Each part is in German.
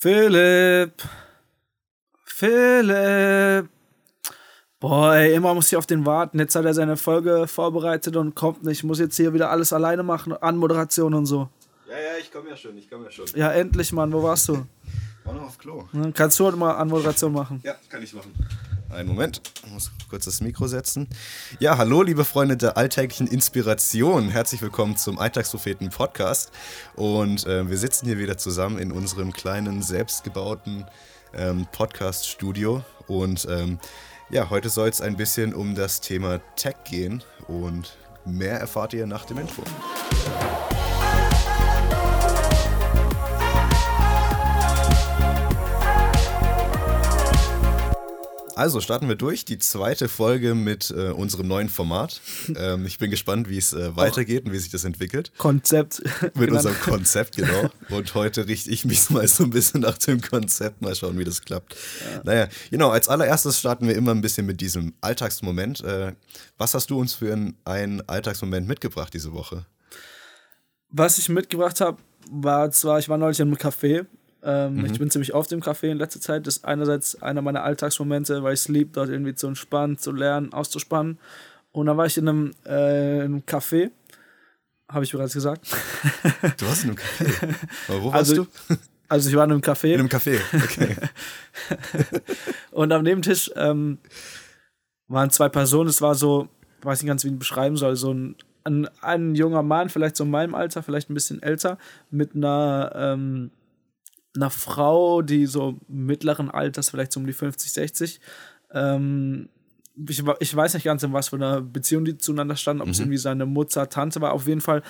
Philipp. Philipp. Boah, ey, immer muss ich auf den warten. Jetzt hat er seine Folge vorbereitet und kommt nicht. Ich muss jetzt hier wieder alles alleine machen, Anmoderation und so. Ja, ja, ich komme ja schon, ich komme ja schon. Ja, endlich, Mann. Wo warst du? War noch auf Klo. Hm, Kannst du heute mal Anmoderation machen? Ja, kann ich machen. Einen Moment, ich muss kurz das Mikro setzen. Ja, hallo, liebe Freunde der alltäglichen Inspiration. Herzlich willkommen zum Alltagspropheten Podcast. Und äh, wir sitzen hier wieder zusammen in unserem kleinen, selbstgebauten ähm, Podcast-Studio. Und ähm, ja, heute soll es ein bisschen um das Thema Tech gehen. Und mehr erfahrt ihr nach dem Intro. Also starten wir durch. Die zweite Folge mit äh, unserem neuen Format. Ähm, ich bin gespannt, wie es äh, weitergeht und wie sich das entwickelt. Konzept. Mit Genau. unserem Konzept, genau. Und heute richte ich mich mal so ein bisschen nach dem Konzept. Mal schauen, wie das klappt. Naja, genau. Als allererstes starten wir immer ein bisschen mit diesem Alltagsmoment. Äh, was hast du uns für einen, einen Alltagsmoment mitgebracht diese Woche? Was ich mitgebracht habe, war zwar, ich war neulich in einem Café. Ähm, Mhm. Ich bin ziemlich oft im Café in letzter Zeit. Das ist einerseits einer meiner Alltagsmomente, weil ich es liebe, dort irgendwie zu entspannen, zu lernen, auszuspannen. Und dann war ich in einem, äh, in einem Café. Habe ich bereits gesagt. Du warst in einem Café. Aber wo warst Also- du? Also ich war in einem Café. In einem Café. Okay. Und am Nebentisch ähm, waren zwei Personen. Es war so, ich weiß nicht ganz, wie ich ihn beschreiben soll, so ein, ein, ein junger Mann, vielleicht so in meinem Alter, vielleicht ein bisschen älter, mit einer, ähm, einer Frau, die so mittleren Alters, vielleicht so um die 50, 60. Ähm, ich, ich weiß nicht ganz, in was für einer Beziehung die zueinander standen, ob es irgendwie seine Mutter, Tante war. Auf jeden Fall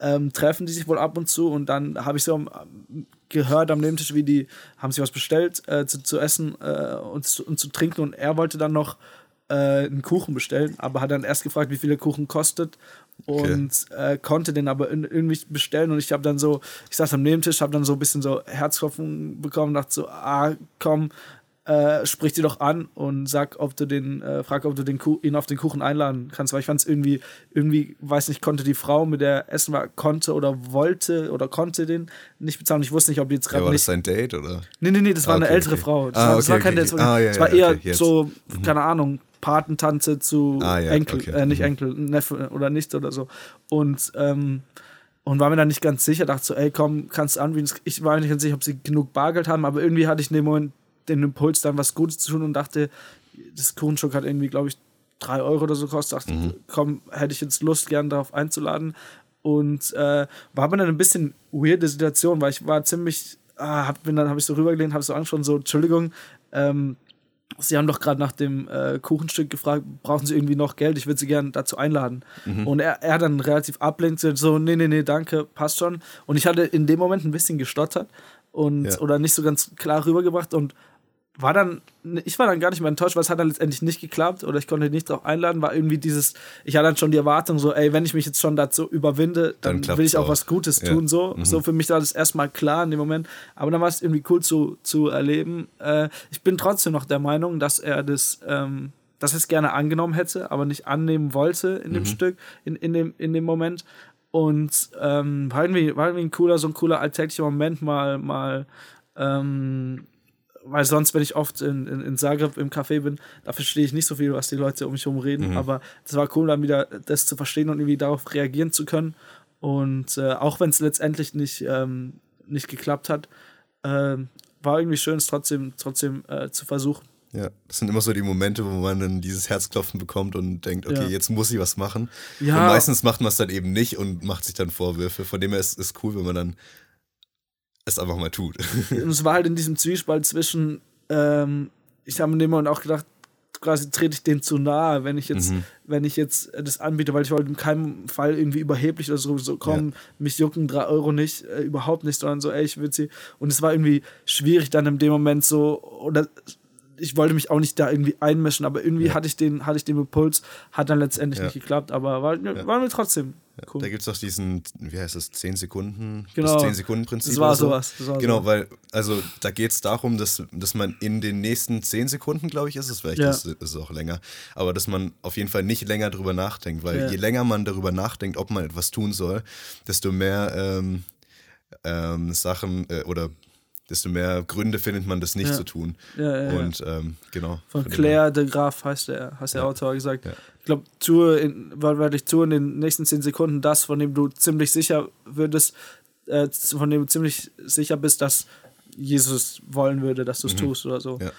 ähm, treffen die sich wohl ab und zu und dann habe ich so ähm, gehört am Nebentisch, wie die haben sich was bestellt äh, zu, zu essen äh, und, zu, und zu trinken und er wollte dann noch äh, einen Kuchen bestellen, aber hat dann erst gefragt, wie viel der Kuchen kostet und äh, konnte den aber in, irgendwie bestellen und ich habe dann so, ich saß am Nebentisch, habe dann so ein bisschen so Herzklopfen bekommen, dachte so, ah komm, äh, sprich die doch an und sag, ob du den, äh, frag, ob du den Kuh, ihn auf den Kuchen einladen kannst, weil ich fand es irgendwie, irgendwie, weiß nicht, konnte die Frau, mit der er essen war, konnte oder wollte oder konnte den nicht bezahlen. Ich wusste nicht, ob die jetzt Ja, gerade war nicht. das sein Date oder? Nee, nee, nee, das war Ah, eine okay, ältere okay. Frau. Das Ah, war, das okay, war kein okay, Date, das war, okay. Ah, ja, das war ja, eher okay, jetzt. so, keine Ahnung, Patentante zu Ah, ja, Enkel, okay. äh, nicht Mhm. Enkel, Neffe oder nicht oder so. Und, ähm, und war mir dann nicht ganz sicher, dachte so, ey, komm, kannst du anbieten. Ich war mir nicht ganz sicher, ob sie genug Bargeld haben, aber irgendwie hatte ich in dem Moment den Impuls, dann was Gutes zu tun und dachte, das Kuchenstück hat irgendwie, glaube ich, drei Euro oder so gekostet. Dachte, Mhm. komm, hätte ich jetzt Lust, gern darauf einzuladen. Und äh, war aber dann ein bisschen weirde Situation, weil ich war ziemlich, ah, hab, bin dann habe ich so rübergelehnt, habe so angeschaut, so, Entschuldigung, ähm, Sie haben doch gerade nach dem äh, Kuchenstück gefragt, brauchen Sie irgendwie noch Geld? Ich würde Sie gerne dazu einladen. Mhm. Und er, er dann relativ ablenkt, so, nee, nee, nee, danke, passt schon. Und ich hatte in dem Moment ein bisschen gestottert und Ja. oder nicht so ganz klar rübergebracht und war dann, ich war dann gar nicht mehr enttäuscht, weil es hat dann letztendlich nicht geklappt oder ich konnte nicht darauf einladen, war irgendwie dieses, ich hatte dann schon die Erwartung so, ey, wenn ich mich jetzt schon dazu überwinde, Dann dann, will ich auch, auch. was Gutes Ja. tun, so. Mhm. So für mich war das erstmal klar in dem Moment, aber dann war es irgendwie cool zu, zu erleben. Äh, ich bin trotzdem noch der Meinung, dass er das, ähm, dass er es gerne angenommen hätte, aber nicht annehmen wollte in dem Stück, in, in, dem, in dem Moment. Und ähm, war, irgendwie, war irgendwie ein cooler, so ein cooler alltäglicher Moment, mal, mal, ähm, weil sonst, wenn ich oft in, in, in Zagreb im Café bin, da verstehe ich nicht so viel, was die Leute um mich herum reden. Aber es war cool, dann wieder das zu verstehen und irgendwie darauf reagieren zu können. Und äh, auch wenn es letztendlich nicht, ähm, nicht geklappt hat, ähm, war irgendwie schön, es trotzdem, trotzdem äh, zu versuchen. Ja, das sind immer so die Momente, wo man dann dieses Herzklopfen bekommt und denkt, okay, Ja. jetzt muss ich was machen. Ja. Und meistens macht man es dann eben nicht und macht sich dann Vorwürfe. Von dem her ist es cool, wenn man dann es einfach mal tut. Und es war halt in diesem Zwiespalt zwischen, ähm, ich habe in dem Moment auch gedacht, quasi trete ich dem zu nahe, wenn ich jetzt, Mhm. wenn ich jetzt das anbiete, weil ich wollte in keinem Fall irgendwie überheblich oder so, so komm, mich jucken drei Euro nicht, äh, überhaupt nicht, sondern so, ey, ich will sie. Und es war irgendwie schwierig dann in dem Moment so, oder ich wollte mich auch nicht da irgendwie einmischen, aber irgendwie Ja. hatte ich den, hatte ich den Impuls, hat dann letztendlich Ja. nicht geklappt, aber war, war mir trotzdem cool. Da gibt es doch diesen, wie heißt das, 10 Sekunden, Genau. das 10 Sekunden Prinzip. Das war so. sowas, das war genau, so. weil, also da geht es darum, dass, dass man in den nächsten 10 Sekunden, glaube ich, ist es, vielleicht Ja. ist, es auch länger, aber dass man auf jeden Fall nicht länger drüber nachdenkt, weil Ja. je länger man darüber nachdenkt, ob man etwas tun soll, desto mehr ähm, ähm, Sachen äh, oder desto mehr Gründe findet man, das nicht Ja. zu tun. Ja, ja, ja. Und ähm, genau. Von Claire de Graaf heißt der, heißt der. Autor gesagt. Ja. Ich glaube, tue in, tue in den nächsten zehn Sekunden das, von dem du ziemlich sicher würdest, äh, von dem du ziemlich sicher bist, dass Jesus wollen würde, dass du es tust oder so. Mhm. Ja.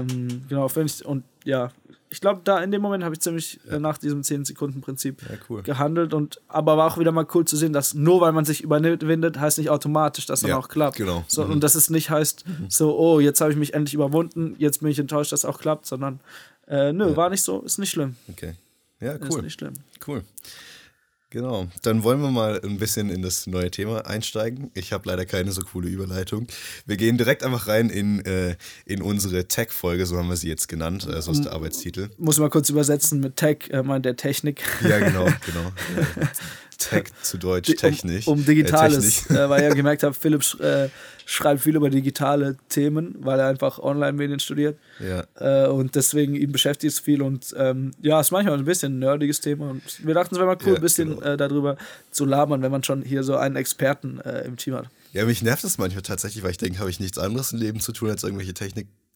Ähm, genau, finde ich, und ja, ich glaube, da in dem Moment habe ich ziemlich äh, nach diesem 10-Sekunden-Prinzip Ja, cool. gehandelt und aber war auch wieder mal cool zu sehen, dass nur weil man sich überwindet, heißt nicht automatisch, dass dann Ja, auch klappt. genau. So, Mhm. Und dass es nicht heißt, so, oh, jetzt habe ich mich endlich überwunden, jetzt bin ich enttäuscht, dass es auch klappt, sondern äh, nö, Ja. war nicht so, ist nicht schlimm. Okay. Ja, Ist cool. nicht schlimm. Cool. Genau. Dann wollen wir mal ein bisschen in das neue Thema einsteigen. Ich habe leider keine so coole Überleitung. Wir gehen direkt einfach rein in, äh, in unsere Tech-Folge, so haben wir sie jetzt genannt, äh, so ist der Arbeitstitel. Muss mal kurz übersetzen mit Tech, äh, meint der Technik. Ja, genau, genau. Tech zu Deutsch, Die- Technik. Um, um Äh, Digitales, Technik. äh, weil er gemerkt hat, Philipp sch äh, schreibt viel über digitale Themen, weil er einfach Online-Medien studiert. Ja, Äh, und deswegen ihn beschäftigt es viel und ähm, ja, ist manchmal ein bisschen ein nerdiges Thema und wir dachten, es wäre mal cool, Ja, ein bisschen genau. äh, darüber zu labern, wenn man schon hier so einen Experten äh, im Team hat. Ja, mich nervt das manchmal tatsächlich, weil ich denke, habe ich nichts anderes im Leben zu tun als irgendwelche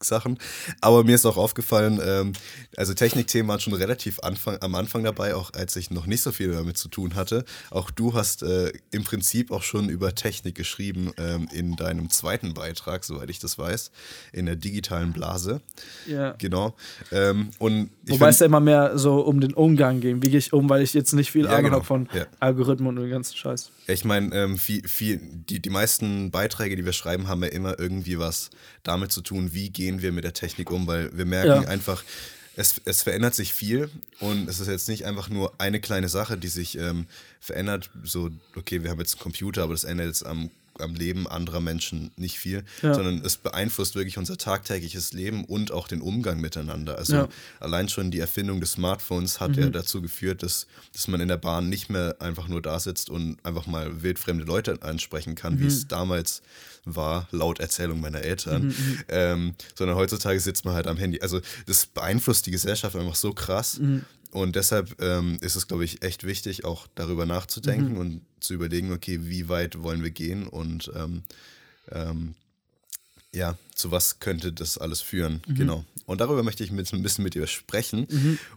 Techniksachen. Aber mir ist auch aufgefallen, ähm, also Technikthemen waren schon relativ Anfang, am Anfang dabei, auch als ich noch nicht so viel damit zu tun hatte. Auch du hast äh, im Prinzip auch schon über Technik geschrieben ähm, in deinem zweiten Beitrag, soweit ich das weiß, in der digitalen Blase. Ja. Genau. Ähm, und ich Wobei es ja immer mehr so um den Umgang ging. Wie gehe ich um, weil ich jetzt nicht viel Ja, Ahnung genau. habe von Ja. Algorithmen und dem ganzen Scheiß. Ich meine, ähm, viel, viel, die, die meisten Beiträge, die wir schreiben, haben ja immer irgendwie was damit zu tun, wie gehen wir mit der Technik um, weil wir merken Ja. einfach, es, es verändert sich viel und es ist jetzt nicht einfach nur eine kleine Sache, die sich ähm, verändert. So, okay, wir haben jetzt einen Computer, aber das ändert jetzt am, am Leben anderer Menschen nicht viel, Ja. sondern es beeinflusst wirklich unser tagtägliches Leben und auch den Umgang miteinander. Also Ja. Mhm. allein schon die Erfindung des Smartphones hat ja dazu geführt, dass, dass man in der Bahn nicht mehr einfach nur da sitzt und einfach mal wildfremde Leute ansprechen kann, wie Mhm. es damals war, laut Erzählung meiner Eltern, ähm, sondern heutzutage sitzt man halt am Handy. Also das beeinflusst die Gesellschaft einfach so krass. Und deshalb ähm, ist es, glaube ich, echt wichtig, auch darüber nachzudenken Mhm. und zu überlegen, okay, wie weit wollen wir gehen und ähm, ähm, ja, zu was könnte das alles führen? Mhm. Genau. Und darüber möchte ich mit, ein bisschen mit dir sprechen.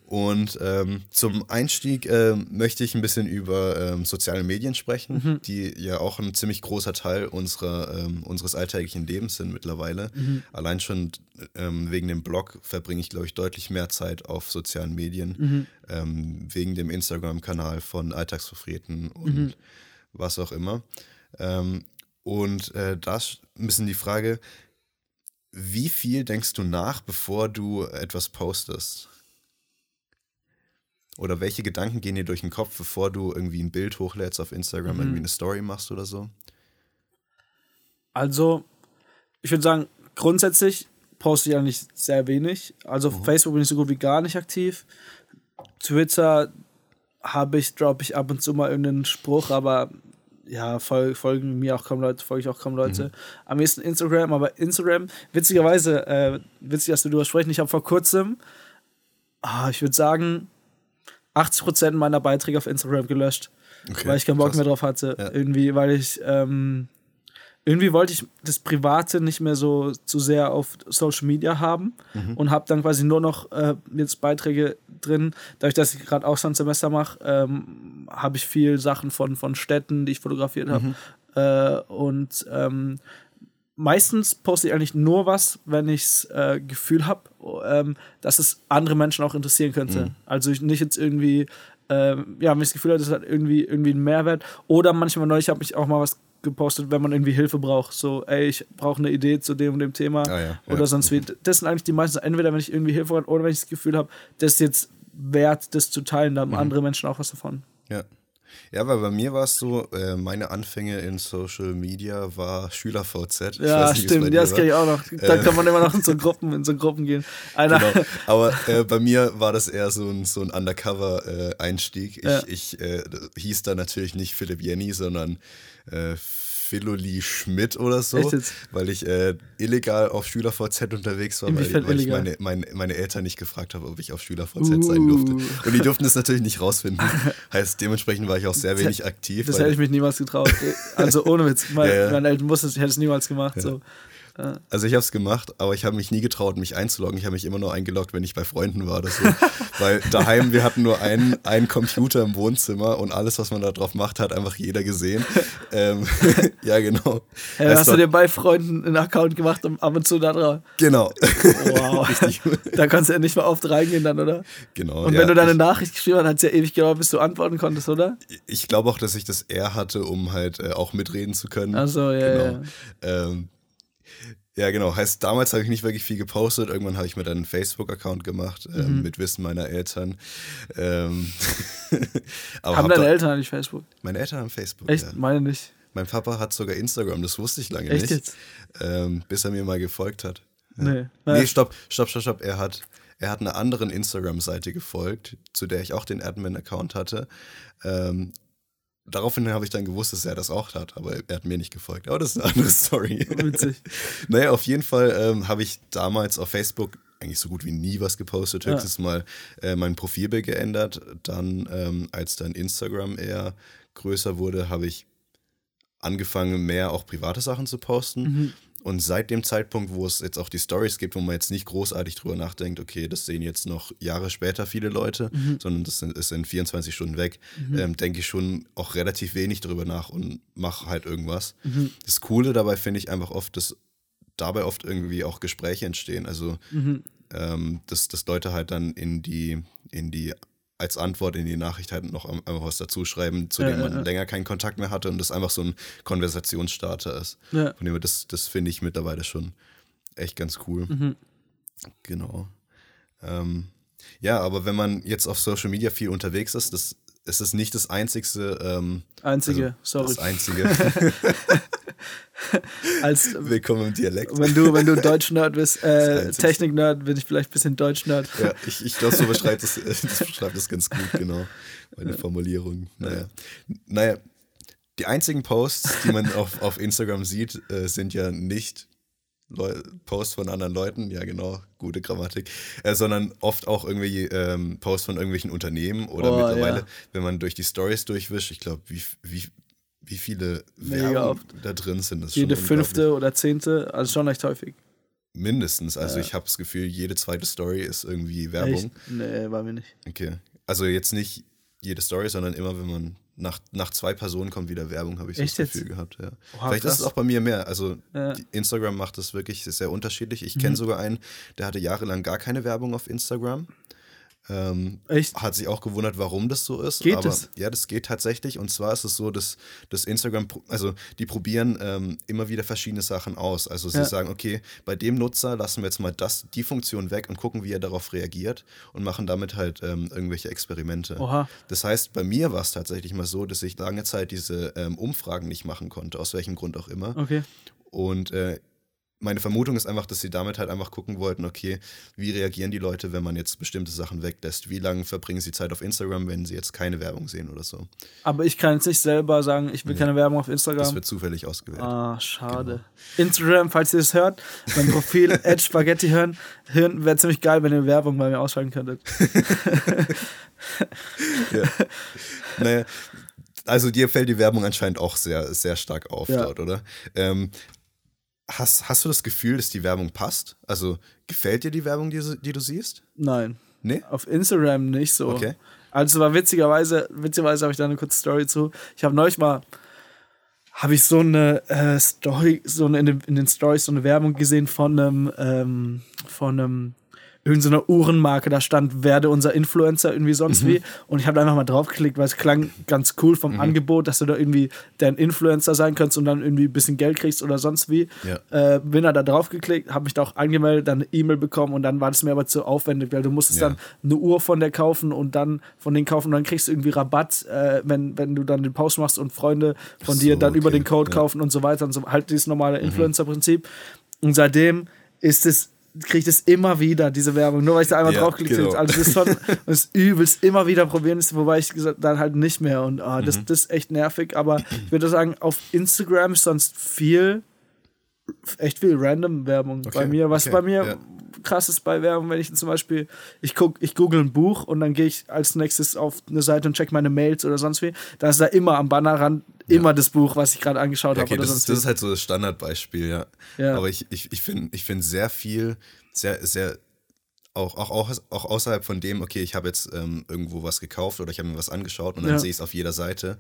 Und ähm, zum Einstieg ähm, möchte ich ein bisschen über ähm, soziale Medien sprechen, Mhm. die ja auch ein ziemlich großer Teil unserer, ähm, unseres alltäglichen Lebens sind mittlerweile. Mhm. Allein schon ähm, wegen dem Blog verbringe ich, glaube ich, deutlich mehr Zeit auf sozialen Medien, Mhm. ähm, wegen dem Instagram-Kanal von Alltagsvertreten und Mhm. was auch immer. Ähm, und äh, da ist ein bisschen die Frage, wie viel denkst du nach, bevor du etwas postest? Oder welche Gedanken gehen dir durch den Kopf, bevor du irgendwie ein Bild hochlädst auf Instagram, Mhm. irgendwie eine Story machst oder so? Also, ich würde sagen, grundsätzlich poste ich eigentlich sehr wenig. Also auf Facebook bin ich so gut wie gar nicht aktiv. Twitter habe ich, droppe ich ab und zu mal irgendeinen Spruch, aber ja, fol folgen mir auch kaum Leute, folge ich auch kaum Leute. Am ehesten Instagram, aber Instagram, witzigerweise, äh, witzig, dass wir darüber sprechen, ich habe vor kurzem, ah, ich würde sagen, 80% meiner Beiträge auf Instagram gelöscht, Okay, weil ich keinen Bock krass. mehr drauf hatte. Ja. Irgendwie, weil ich, ähm, irgendwie wollte ich das Private nicht mehr so zu sehr auf Social Media haben Mhm. und habe dann quasi nur noch äh, jetzt Beiträge drin. Dadurch, dass ich gerade Auslandssemester mache, ähm, habe ich viel Sachen von, von Städten, die ich fotografiert habe. Mhm. Äh, und ähm, meistens poste ich eigentlich nur was, wenn ich das äh, Gefühl habe, ähm, dass es andere Menschen auch interessieren könnte. Mhm. Also ich nicht jetzt irgendwie, ähm, ja, wenn ich das Gefühl habe, das hat irgendwie, irgendwie einen Mehrwert. Oder manchmal neulich habe ich auch mal was gepostet, wenn man irgendwie Hilfe braucht. So, ey, ich brauche eine Idee zu dem und dem Thema. Ah, ja. Oder Ja. sonst wie. Das sind eigentlich die meisten, entweder wenn ich irgendwie Hilfe brauche oder wenn ich das Gefühl habe, das ist jetzt wert, das zu teilen, da haben Mhm. andere Menschen auch was davon. Ja. Ja, weil bei mir war es so, äh, meine Anfänge in Social Media war SchülerVZ. Ja, nicht, stimmt, ja, das kenne ich auch noch. Da Äh. kann man immer noch in so Gruppen, in so Gruppen gehen. Einer, Genau. Aber äh, bei mir war das eher so ein, so ein Undercover-Einstieg. ich Ja. ich äh, hieß da natürlich nicht Philipp Jenny, sondern äh, Philoli Schmidt oder so, weil ich äh, illegal auf SchülerVZ unterwegs war, weil, Inwiefern weil ich illegal? meine, meine, meine Eltern nicht gefragt habe, ob ich auf SchülerVZ sein durfte. Uh. Und die durften das natürlich nicht rausfinden. heißt, dementsprechend war ich auch sehr wenig aktiv. das weil- hätte ich mich niemals getraut. Also ohne Witz. Mein, Ja, ja. Meine Eltern wussten es, ich hätte es niemals gemacht. So. Also ich habe es gemacht, aber ich habe mich nie getraut, mich einzuloggen. Ich habe mich immer nur eingeloggt, wenn ich bei Freunden war oder so. Weil daheim, wir hatten nur einen, einen Computer im Wohnzimmer und alles, was man da drauf macht, hat einfach jeder gesehen. ähm, ja, genau. Ja, hast du dir bei Freunden einen Account gemacht und ab und zu da drauf? Genau. Wow. da kannst du ja nicht mal oft reingehen dann, oder? Genau. Und wenn ja, du deine Nachricht geschrieben hast, hat es ja ewig gedauert, bis du antworten konntest, oder? Ich glaube auch, dass ich das eher hatte, um halt äh, auch mitreden zu können. Also ja, genau. ja. Ähm, ja, genau. Heißt, damals habe ich nicht wirklich viel gepostet. Irgendwann habe ich mir dann einen Facebook-Account gemacht, ähm, mhm. mit Wissen meiner Eltern. Ähm haben hab deine Eltern eigentlich Facebook? Meine Eltern haben Facebook. Echt? Ja. Meine nicht. Mein Papa hat sogar Instagram, das wusste ich lange Echt nicht. Jetzt? Ähm, bis er mir mal gefolgt hat. Ja. Nee. Nee, stopp, stopp, stopp, stopp. Er hat, er hat einer anderen Instagram-Seite gefolgt, zu der ich auch den Admin-Account hatte. Ähm, daraufhin habe ich dann gewusst, dass er das auch hat, aber er hat mir nicht gefolgt. Aber das ist eine andere Story. Witzig. naja, auf jeden Fall ähm, habe ich damals auf Facebook eigentlich so gut wie nie was gepostet, höchstens ja. mal äh, mein Profilbild geändert. Dann, ähm, als dann Instagram eher größer wurde, habe ich angefangen, mehr auch private Sachen zu posten. Mhm. Und seit dem Zeitpunkt, wo es jetzt auch die Stories gibt, wo man jetzt nicht großartig drüber nachdenkt, okay, das sehen jetzt noch Jahre später viele Leute, mhm. sondern das ist in 24 Stunden weg, mhm. ähm, denke ich schon auch relativ wenig drüber nach und mache halt irgendwas. Mhm. Das Coole dabei finde ich einfach oft, dass dabei oft irgendwie auch Gespräche entstehen. Also, mhm. ähm, dass, dass Leute halt dann in die, in die als Antwort in die Nachricht halt noch einfach was dazu schreiben, zu ja, dem man ja, länger keinen Kontakt mehr hatte und das einfach so ein Konversationsstarter ist. Ja. Von dem das, das finde ich mittlerweile schon echt ganz cool. Mhm. Genau. Ähm, ja, aber wenn man jetzt auf Social Media viel unterwegs ist, das ist es nicht das einzigste. Ähm, einzige, also sorry. Das einzige. Als, Willkommen im Dialekt. Wenn du, wenn du Deutsch-Nerd bist, äh, Technik-Nerd, bin ich vielleicht ein bisschen Deutsch-Nerd. Ja, ich, ich glaube, so beschreibt das, das beschreibt das ganz gut, genau. Meine Formulierung. Naja. Naja, die einzigen Posts, die man auf, auf Instagram sieht, äh, sind ja nicht Leu Posts von anderen Leuten, ja genau, gute Grammatik, äh, sondern oft auch irgendwie ähm, Posts von irgendwelchen Unternehmen oder oh, mittlerweile, ja. wenn man durch die Stories durchwischt, ich glaube, wie, wie, wie viele Werbung da drin sind. Das jede fünfte oder zehnte, also schon echt häufig. Mindestens, also ja. ich habe das Gefühl, jede zweite Story ist irgendwie Werbung. Echt? Nee, war mir nicht. Okay, also jetzt nicht jede Story, sondern immer, wenn man nach, nach zwei Personen kommt wieder Werbung, habe ich Echt das Gefühl jetzt? gehabt. Ja. Oha, Vielleicht krass. ist es auch bei mir mehr. Also ja. Instagram macht das wirklich sehr unterschiedlich. Ich mhm. kenne sogar einen, der hatte jahrelang gar keine Werbung auf Instagram. Ähm, Echt? Hat sich auch gewundert, warum das so ist. Geht aber das? ja, das geht tatsächlich. Und zwar ist es so, dass, dass Instagram, also die probieren ähm, immer wieder verschiedene Sachen aus. Also sie ja. sagen, okay, bei dem Nutzer lassen wir jetzt mal das, die Funktion weg und gucken, wie er darauf reagiert und machen damit halt ähm, irgendwelche Experimente. Oha. Das heißt, bei mir war es tatsächlich mal so, dass ich lange Zeit diese ähm, Umfragen nicht machen konnte, aus welchem Grund auch immer. Okay. Und äh, meine Vermutung ist einfach, dass sie damit halt einfach gucken wollten, okay, wie reagieren die Leute, wenn man jetzt bestimmte Sachen weglässt? Wie lange verbringen sie Zeit auf Instagram, wenn sie jetzt keine Werbung sehen oder so? Aber ich kann jetzt nicht selber sagen, ich will nee. keine Werbung auf Instagram. Das wird zufällig ausgewählt. Ah, schade. Genau. Instagram, falls ihr das hört, mein Profil Edge Spaghetti hören, hören wäre ziemlich geil, wenn ihr Werbung bei mir ausschalten könntet. ja. Naja, also dir fällt die Werbung anscheinend auch sehr, sehr stark auf ja. dort, oder? Ähm, Hast, hast du das Gefühl, dass die Werbung passt? Also gefällt dir die Werbung, die, die du siehst? Nein. Nee? Auf Instagram nicht so. Okay. Also war witzigerweise, witzigerweise habe ich da eine kurze Story zu. Ich habe neulich mal, habe ich so eine äh, Story, so eine, in, den, in den Stories so eine Werbung gesehen von einem, ähm, von einem irgendeine so Uhrenmarke, da stand, werde unser Influencer irgendwie sonst mhm. wie. Und ich habe da einfach mal draufgeklickt, weil es klang ganz cool vom mhm. Angebot, dass du da irgendwie dein Influencer sein könntest und dann irgendwie ein bisschen Geld kriegst oder sonst wie. Ja. Äh, bin da, da draufgeklickt, habe mich da auch angemeldet, dann eine E-Mail bekommen und dann war das mir aber zu aufwendig, weil du musstest ja. dann eine Uhr von der kaufen und dann von denen kaufen und dann kriegst du irgendwie Rabatt, äh, wenn, wenn du dann den Post machst und Freunde von so, dir dann okay. über den Code ja. kaufen und so weiter und so halt dieses normale mhm. Influencer-Prinzip. Und seitdem ist es kriege ich das immer wieder, diese Werbung, nur weil ich da einmal ja, draufklicke. Genau. Also das ist schon das übelst immer wieder probieren, wobei ich gesagt dann halt nicht mehr. Und oh, das, mhm. das ist echt nervig. Aber ich würde sagen, auf Instagram ist sonst viel, echt viel random Werbung okay. bei mir. Was okay. bei mir ja. krasses bei Werbung, wenn ich zum Beispiel, ich guck, ich google ein Buch und dann gehe ich als nächstes auf eine Seite und check meine Mails oder sonst wie. Da ist da immer am Bannerrand immer das Buch, was ich gerade angeschaut habe. okay, oder das, ist, das ist halt so das Standardbeispiel, ja. Ja. Aber ich, ich, ich finde ich find sehr viel, sehr, sehr, auch, auch, auch, auch außerhalb von dem, okay, ich habe jetzt ähm, irgendwo was gekauft oder ich habe mir was angeschaut und dann Ja. sehe ich es auf jeder Seite,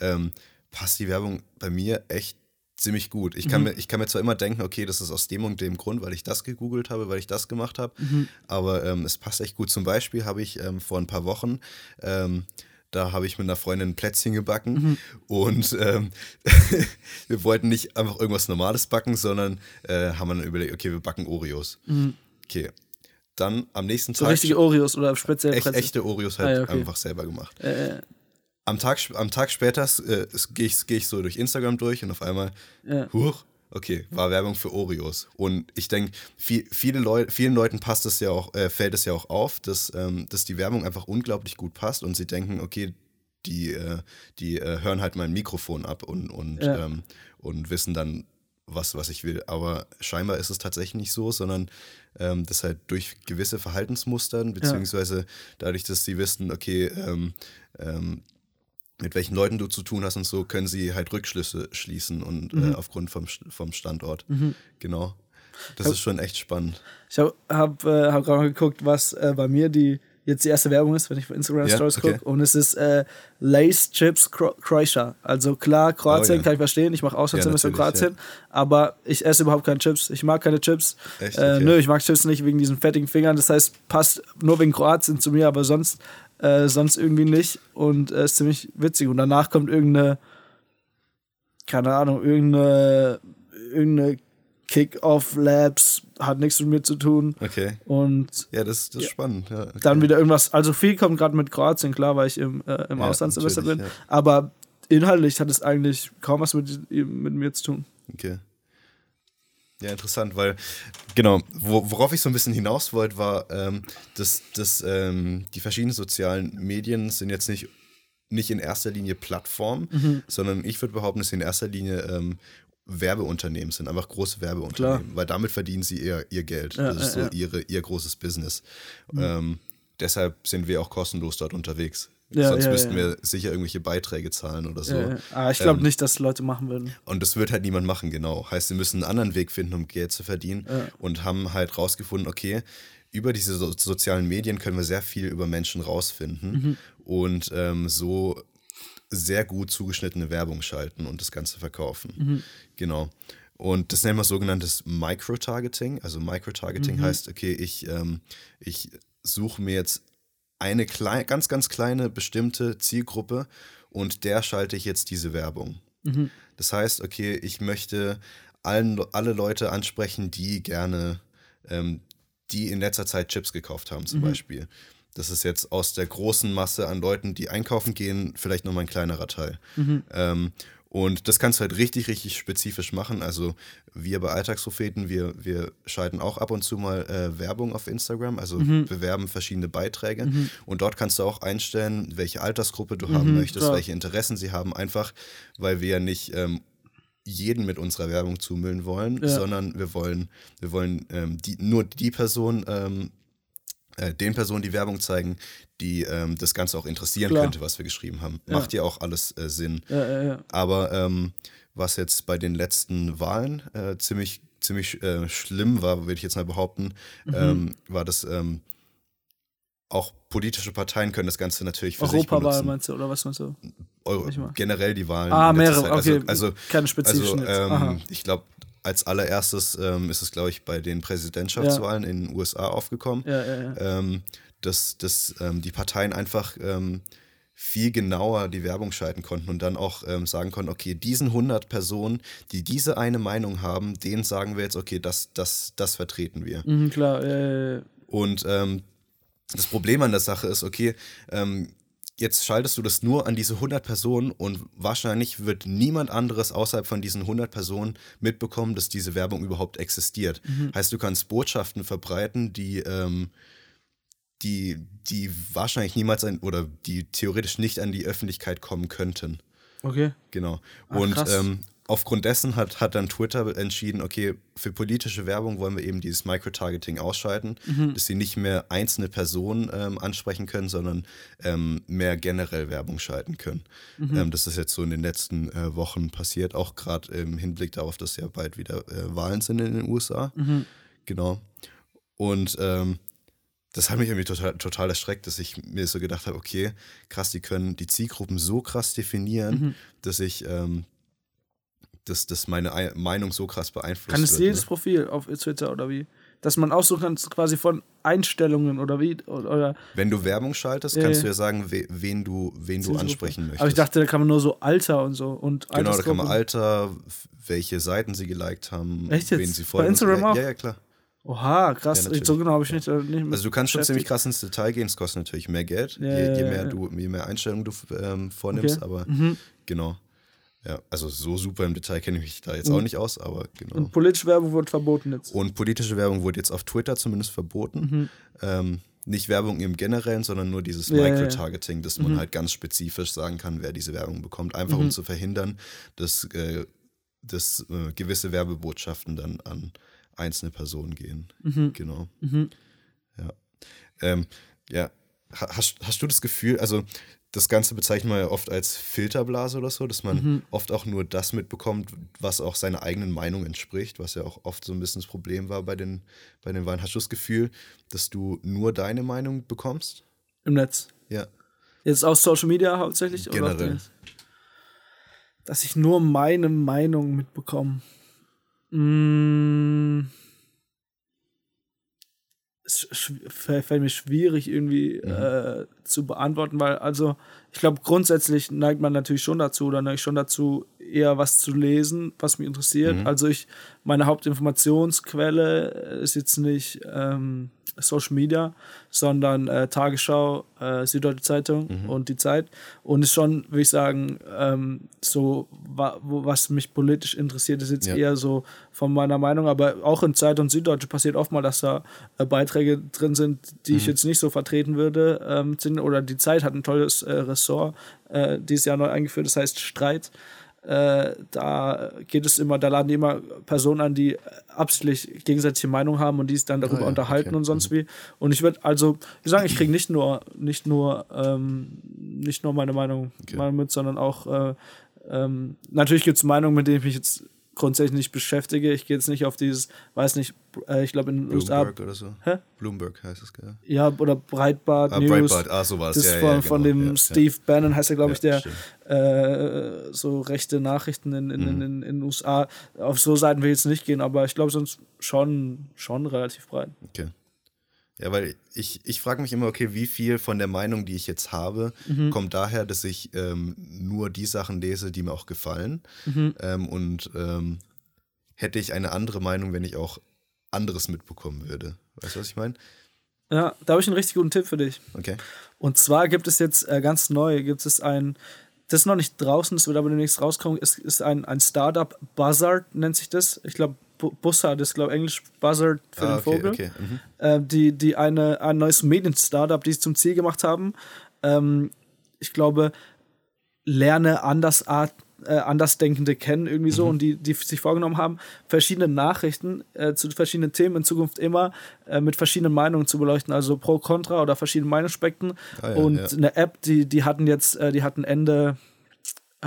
ähm, passt die Werbung bei mir echt ziemlich gut. Ich kann, Mhm. mir, ich kann mir zwar immer denken, okay, das ist aus dem und dem Grund, weil ich das gegoogelt habe, weil ich das gemacht habe, Mhm. aber ähm, es passt echt gut. Zum Beispiel habe ich ähm, vor ein paar Wochen ähm, da habe ich mit einer Freundin ein Plätzchen gebacken Mhm. und ähm, wir wollten nicht einfach irgendwas Normales backen, sondern äh, haben dann überlegt, okay, wir backen Oreos. Okay. Dann am nächsten Mhm. so Tag richtige Oreos oder speziell echt, echte Oreos halt Ah, ja, okay. einfach selber gemacht. Äh, Am Tag, am Tag später äh, gehe ich, geh ich so durch Instagram durch und auf einmal, Ja. huch, okay, war Werbung für Oreos. Und ich denke, viel, viele Leute, vielen Leuten passt es ja auch, äh, fällt es ja auch auf, dass, ähm, dass die Werbung einfach unglaublich gut passt und sie denken, okay, die, äh, die äh, hören halt mein Mikrofon ab und, und, Ja. ähm, und wissen dann, was, was ich will. Aber scheinbar ist es tatsächlich nicht so, sondern ähm, das halt durch gewisse Verhaltensmustern, beziehungsweise dadurch, dass sie wissen, okay, ähm, ähm, mit welchen Leuten du zu tun hast und so, können sie halt Rückschlüsse schließen und Mhm. äh, aufgrund vom, vom Standort. Genau. Das ist schon echt spannend. Ich habe hab, äh, hab gerade mal geguckt, was äh, bei mir die jetzt die erste Werbung ist, wenn ich bei Instagram Ja, Stories okay. gucke. Und es ist äh, Lace Chips Cro Croatia. Also klar, Kroatien Oh, ja. kann ich verstehen. Ich mache Auslandssemester in natürlich, Kroatien. Aber ich esse überhaupt keine Chips. Ich mag keine Chips. Echt? Äh, Okay. nö, ich mag Chips nicht wegen diesen fettigen Fingern. Das heißt, passt nur wegen Kroatien zu mir, aber sonst, äh, sonst irgendwie nicht. Und äh, ist ziemlich witzig. Und danach kommt irgendeine, keine Ahnung, irgendeine, irgendeine Kick-Off-Labs, hat nichts mit mir zu tun. Okay. Und Ja, das, das ist spannend. Ja, okay. dann wieder irgendwas, also viel kommt gerade mit Kroatien, klar, weil ich im, äh, im Ja, Auslandssemester bin. ja. Aber inhaltlich hat es eigentlich kaum was mit, mit mir zu tun. Okay. Ja, interessant, weil, genau, wo, worauf ich so ein bisschen hinaus wollte, war, ähm, dass, dass ähm, die verschiedenen sozialen Medien sind jetzt nicht, nicht in erster Linie Plattformen, Mhm. sondern ich würde behaupten, dass sie in erster Linie ähm, Werbeunternehmen sind, einfach große Werbeunternehmen, weil damit verdienen sie ihr, ihr Geld. Ja, das ist so ja. Ihre, ihr großes Business. Ähm, deshalb sind wir auch kostenlos dort unterwegs. Ja, Sonst ja, müssten wir sicher irgendwelche Beiträge zahlen oder so. Aber ich glaube Ähm, nicht, dass Leute machen würden. Und das wird halt niemand machen, genau. Heißt, sie müssen einen anderen Weg finden, um Geld zu verdienen und haben halt rausgefunden, okay, über diese so sozialen Medien können wir sehr viel über Menschen rausfinden und ähm, so sehr gut zugeschnittene Werbung schalten und das Ganze verkaufen. Genau. Und das nennen wir sogenanntes Microtargeting. Also Microtargeting heißt, okay, ich, ähm, ich suche mir jetzt eine klei ganz, ganz kleine bestimmte Zielgruppe und der schalte ich jetzt diese Werbung. Das heißt, okay, ich möchte allen, alle Leute ansprechen, die gerne, ähm, die in letzter Zeit Chips gekauft haben, zum Beispiel. Das ist jetzt aus der großen Masse an Leuten, die einkaufen gehen, vielleicht nochmal ein kleinerer Teil. Ähm, und das kannst du halt richtig, richtig spezifisch machen. Also wir bei Alltagspropheten, wir, wir schalten auch ab und zu mal äh, Werbung auf Instagram, also bewerben verschiedene Beiträge. Und dort kannst du auch einstellen, welche Altersgruppe du haben möchtest, klar. welche Interessen sie haben, einfach weil wir ja nicht ähm, jeden mit unserer Werbung zumüllen wollen, Ja. sondern wir wollen, wir wollen ähm, die, nur die Person, ähm, äh, den Personen die Werbung zeigen, die ähm, das Ganze auch interessieren Klar. könnte, was wir geschrieben haben. Macht ja auch alles äh, Sinn. Ja, ja, ja. Aber ähm, was jetzt bei den letzten Wahlen äh, ziemlich, ziemlich äh, schlimm war, würde ich jetzt mal behaupten, Mhm. ähm, war das ähm, auch politische Parteien können das Ganze natürlich für sich Europawahl benutzen. meinst du, oder was meinst du? Euro, generell die Wahlen. Ah, mehrere, Zeit. Also, okay, also, keine also spezifischen jetzt. Aha. ähm, ich glaube, als allererstes ähm, ist es, glaube ich, bei den Präsidentschaftswahlen in den USA aufgekommen Ja, ja, ja. ähm, dass, dass ähm, die Parteien einfach ähm, viel genauer die Werbung schalten konnten und dann auch ähm, sagen konnten, okay, diesen 100 Personen, die diese eine Meinung haben, denen sagen wir jetzt, okay, das, das, das vertreten wir. Mhm, klar, ja, ja, ja. Und ähm, das Problem an der Sache ist, okay, ähm, jetzt schaltest du das nur an diese 100 Personen und wahrscheinlich wird niemand anderes außerhalb von diesen 100 Personen mitbekommen, dass diese Werbung überhaupt existiert. Heißt, du kannst Botschaften verbreiten, die, ähm, die, die wahrscheinlich niemals ein, oder die theoretisch nicht an die Öffentlichkeit kommen könnten. Okay. Genau. Ah, und ähm, aufgrund dessen hat, hat dann Twitter entschieden, okay, für politische Werbung wollen wir eben dieses Microtargeting ausschalten, Mhm. dass sie nicht mehr einzelne Personen ähm, ansprechen können, sondern ähm, mehr generell Werbung schalten können. Mhm. Ähm, das ist jetzt so in den letzten äh, Wochen passiert, auch gerade im Hinblick darauf, dass ja bald wieder äh, Wahlen sind in den USA. Mhm. Genau. Und ähm, das hat mich irgendwie total, total erschreckt, dass ich mir so gedacht habe, okay, krass, die können die Zielgruppen so krass definieren, Mhm. dass ich, ähm, dass, dass meine Ei- Meinung so krass beeinflusst Kann es wird. jedes ne? Profil auf Twitter oder wie? Dass man aussuchen kann, quasi von Einstellungen oder wie? Oder, Wenn du Werbung schaltest, Ja, kannst ja. du ja sagen, we, wen du, wen du ansprechen möchtest. Aber ich dachte, da kann man nur so Alter und so und genau, da kann man. Alter, welche Seiten sie geliked haben, Echt jetzt? wen sie Bei folgen. Instagram ja, auch? Ja, ja, klar. Oha, krass. Ja, so genau habe ich nicht, äh, nicht Also du kannst schon ziemlich krass ins Detail gehen, es kostet natürlich mehr Geld, Ja, je, je, ja, mehr ja. du, je mehr Einstellungen du ähm, vornimmst, Okay. aber Mhm. genau. Ja, also so super im Detail kenne ich mich da jetzt auch nicht aus, aber genau. Und politische Werbung wird verboten jetzt. Und politische Werbung wurde jetzt auf Twitter zumindest verboten. Mhm. Ähm, nicht Werbung im Generellen, sondern nur dieses Ja, ja, ja. Microtargeting, dass man halt ganz spezifisch sagen kann, wer diese Werbung bekommt. Einfach Mhm. um zu verhindern, dass, äh, dass äh, gewisse Werbebotschaften dann an einzelne Personen gehen. Mhm. Genau. Mhm. Ja. Ähm, ja. Ha- Hast, hast du das Gefühl, also das Ganze bezeichnet man ja oft als Filterblase oder so, dass man Mhm. oft auch nur das mitbekommt, was auch seiner eigenen Meinung entspricht, was ja auch oft so ein bisschen das Problem war bei den, bei den Wahlen. Hast du das Gefühl, dass du nur deine Meinung bekommst? Im Netz. Ja. Jetzt aus Social Media hauptsächlich? Oder Generell. Dings? Dass ich nur meine Meinung mitbekomme. Mm. Es fällt mir schwierig irgendwie Mhm. äh, zu beantworten, weil also ich glaube grundsätzlich neigt man natürlich schon dazu oder neige ich schon dazu eher was zu lesen, was mich interessiert. Mhm. Also ich meine Hauptinformationsquelle ist jetzt nicht ähm, Social Media, sondern äh, Tagesschau, äh, Süddeutsche Zeitung Mhm. und die Zeit. Und ist schon, würde ich sagen, ähm, so, wa wo, was mich politisch interessiert, ist jetzt Ja. eher so von meiner Meinung. Aber auch in Zeit und Süddeutsche passiert oft mal, dass da äh, Beiträge drin sind, die Mhm. ich jetzt nicht so vertreten würde. Ähm, sind, oder die Zeit hat ein tolles äh, Ressort äh, dieses Jahr neu eingeführt, das heißt Streit. Äh, da geht es immer, da laden die immer Personen an, die absichtlich gegenseitige Meinung haben und die sich dann darüber Ah ja, unterhalten okay. und sonst wie. Und ich würde also, ich sagen, ich kriege nicht nur, nicht nur, ähm, nicht nur meine Meinung, Okay. Meinung mit, sondern auch, äh, ähm, natürlich gibt es Meinungen, mit denen ich mich jetzt grundsätzlich nicht beschäftige. Ich gehe jetzt nicht auf dieses, weiß nicht, äh, ich glaube in den USA, Bloomberg oder so? Hä? Bloomberg heißt es, gell? ja, oder Breitbart Ah, News. Breitbart, ah, so war es. Das ja, von, ja, von genau. dem ja. Steve Bannon heißt er, glaube ich, der äh, so rechte Nachrichten in, in, Mhm. in den USA. Auf so Seiten will ich jetzt nicht gehen, aber ich glaube sonst schon, schon relativ breit. Okay. Ja, weil ich, ich frage mich immer, okay, wie viel von der Meinung, die ich jetzt habe, Mhm. kommt daher, dass ich ähm, nur die Sachen lese, die mir auch gefallen. Mhm. Ähm, und ähm, hätte ich eine andere Meinung, wenn ich auch anderes mitbekommen würde. Weißt du, was ich meine? Ja, da habe ich einen richtig guten Tipp für dich. Okay. Und zwar gibt es jetzt äh, ganz neu, gibt es ein, das ist noch nicht draußen, das wird aber demnächst rauskommen, ist, ist ein, ein Startup, Buzzard nennt sich das. Ich glaube, Bussard ist, glaube Englisch Buzzard für ah, den Vogel. okay. Mhm. äh, die, die eine, ein neues Medien-Startup, die es zum Ziel gemacht haben. Ähm, ich glaube, lerne Andersart, äh, Andersdenkende kennen, irgendwie so, und die, die sich vorgenommen haben, verschiedene Nachrichten äh, zu verschiedenen Themen in Zukunft immer äh, mit verschiedenen Meinungen zu beleuchten, also pro, contra oder verschiedene Meinungsspekten. Ah, ja, und ja. eine App, die, die hatten jetzt, äh, die hatten Ende.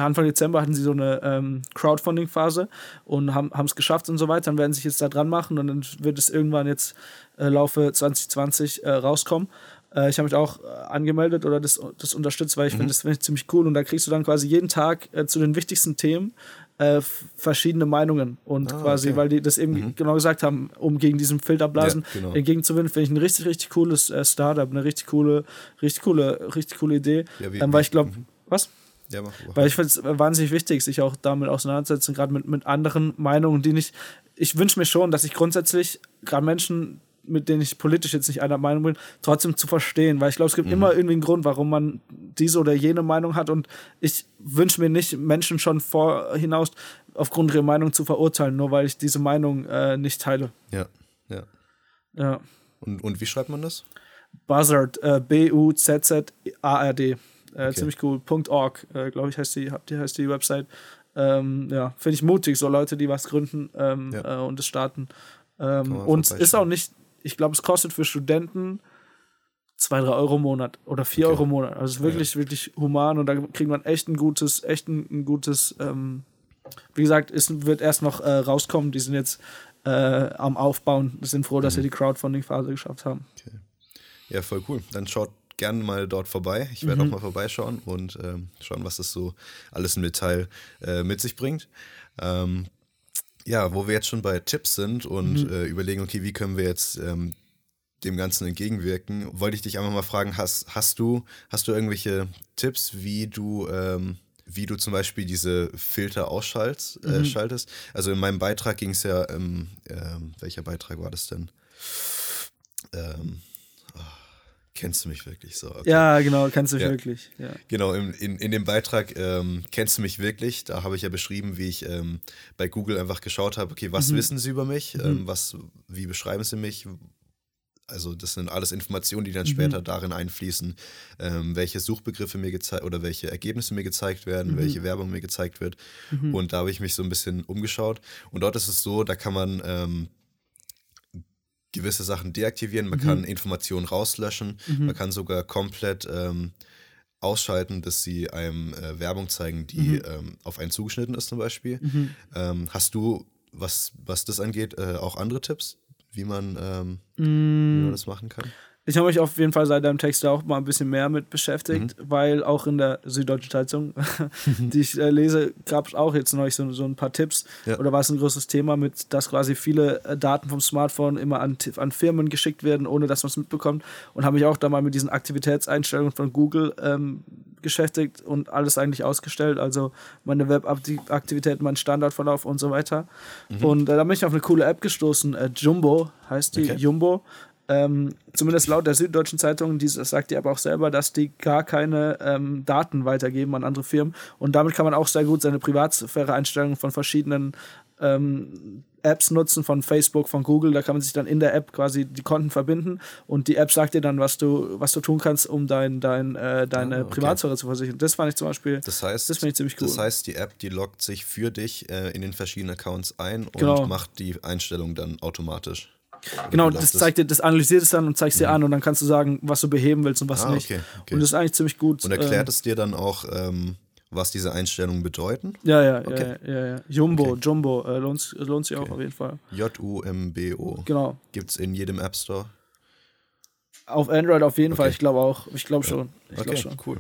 Anfang Dezember hatten sie so eine ähm, Crowdfunding-Phase und haben es geschafft und so weiter. Dann werden sie sich jetzt da dran machen und dann wird es irgendwann jetzt äh, Laufe 2020 äh, rauskommen. Äh, ich habe mich auch äh, angemeldet oder das, das unterstützt, weil ich Mhm. finde das finde ich ziemlich cool. Und da kriegst du dann quasi jeden Tag äh, zu den wichtigsten Themen äh, verschiedene Meinungen. Und Ah, quasi, okay. weil die das eben genau gesagt haben, um gegen diesen Filterblasen Ja, genau. entgegenzuwinnen, finde ich ein richtig, richtig cooles Startup, eine richtig coole, richtig coole, richtig coole Idee. Ja, wie- ähm, weil ich glaube, was? Ja, mach. Weil ich finde es wahnsinnig wichtig, sich auch damit auseinanderzusetzen, gerade mit, mit anderen Meinungen, die nicht. Ich wünsche mir schon, dass ich grundsätzlich gerade Menschen, mit denen ich politisch jetzt nicht einer Meinung bin, trotzdem zu verstehen. Weil ich glaube, es gibt immer irgendwie einen Grund, warum man diese oder jene Meinung hat. Und ich wünsche mir nicht, Menschen schon vor hinaus aufgrund ihrer Meinung zu verurteilen, nur weil ich diese Meinung äh, nicht teile. ja, ja. Ja. Und, und wie schreibt man das? Buzzard, äh, B-U-Z-Z-A-R-D. Äh, Ziemlich cool. .org, äh, glaube ich, heißt die, ihr- heißt die Website. Ähm, ja, finde ich mutig, so Leute, die was gründen ähm, Ja. äh, und es starten. Ähm, und es ist auch nicht, ich glaube, es kostet für Studenten zwei, drei Euro im Monat oder vier Okay. Euro im Monat. Also es ist wirklich, wirklich human und da kriegt man echt ein gutes, echt ein, ein gutes, ähm, wie gesagt, es wird erst noch äh, rauskommen. Die sind jetzt äh, am Aufbauen, sind froh, Mhm. dass sie die Crowdfunding-Phase geschafft haben. Ja, voll cool. Dann schaut gerne mal dort vorbei. Ich werde Mhm. auch mal vorbeischauen und ähm, schauen, was das so alles im Detail äh, mit sich bringt. Ähm, ja, wo wir jetzt schon bei Tipps sind und Mhm. äh, überlegen, okay, wie können wir jetzt ähm, dem Ganzen entgegenwirken, wollte ich dich einfach mal fragen, hast, hast, du, hast du irgendwelche Tipps, wie du, ähm, wie du zum Beispiel diese Filter ausschaltest? Mhm. Äh, schaltest? Also in meinem Beitrag ging es ja, ähm, ähm, welcher Beitrag war das denn? Ähm, kennst du mich wirklich so? Okay. Ja, genau, kannst du Ja. wirklich. Ja. Genau, in, in, in dem Beitrag ähm, kennst du mich wirklich. Da habe ich ja beschrieben, wie ich ähm, bei Google einfach geschaut habe, okay, was wissen sie über mich? Ähm, was, wie beschreiben sie mich? Also das sind alles Informationen, die dann später darin einfließen, ähm, welche Suchbegriffe mir gezeigt oder welche Ergebnisse mir gezeigt werden, welche Werbung mir gezeigt wird. Und da habe ich mich so ein bisschen umgeschaut. Und dort ist es so, da kann man ähm, gewisse Sachen deaktivieren, man kann Informationen rauslöschen, man kann sogar komplett ähm, ausschalten, dass sie einem äh, Werbung zeigen, die ähm, auf einen zugeschnitten ist zum Beispiel. Ähm, hast du, was, was das angeht, äh, auch andere Tipps, wie man, ähm, wie man das machen kann? Ich habe mich auf jeden Fall seit deinem Text auch mal ein bisschen mehr mit beschäftigt, Mhm. weil auch in der Süddeutschen Zeitung, die ich äh, lese, gab es auch jetzt neulich so, so ein paar Tipps. Ja. Oder war es ein größeres Thema mit, dass quasi viele äh, Daten vom Smartphone immer an, an Firmen geschickt werden, ohne dass man es mitbekommt. Und habe mich auch da mal mit diesen Aktivitätseinstellungen von Google ähm, beschäftigt und alles eigentlich ausgestellt. Also meine Webaktivität, mein Standardverlauf und so weiter. Und äh, da bin ich auf eine coole App gestoßen. Äh, Jumbo heißt die. Okay. Jumbo. Ähm, zumindest laut der Süddeutschen Zeitung, die, das sagt die aber auch selber, dass die gar keine ähm, Daten weitergeben an andere Firmen. Und damit kann man auch sehr gut seine Privatsphäre-Einstellungen von verschiedenen ähm, Apps nutzen, von Facebook, von Google. Da kann man sich dann in der App quasi die Konten verbinden und die App sagt dir dann, was du, was du tun kannst, um dein, dein, äh, deine Ah, okay. Privatsphäre zu versichern. Das fand ich zum Beispiel. Das heißt, Das finde ich ziemlich cool. das heißt, die App, die loggt sich für dich äh, in den verschiedenen Accounts ein und Genau. macht die Einstellung dann automatisch. Genau, das zeigt dir, das analysiert es dann und zeigt es dir an und dann kannst du sagen, was du beheben willst und was Ah, nicht. okay, okay. Und das ist eigentlich ziemlich gut. Und erklärt ähm, es dir dann auch, ähm, was diese Einstellungen bedeuten? Ja, ja, Okay. ja, ja, ja. Jumbo. Jumbo, äh, lohnt, lohnt sich auch auf jeden Fall. J-U-M-B-O. Genau. Gibt es in jedem App Store? Auf Android auf jeden. Fall, ich glaube auch. Ich glaube schon. Ich okay, glaube schon. cool.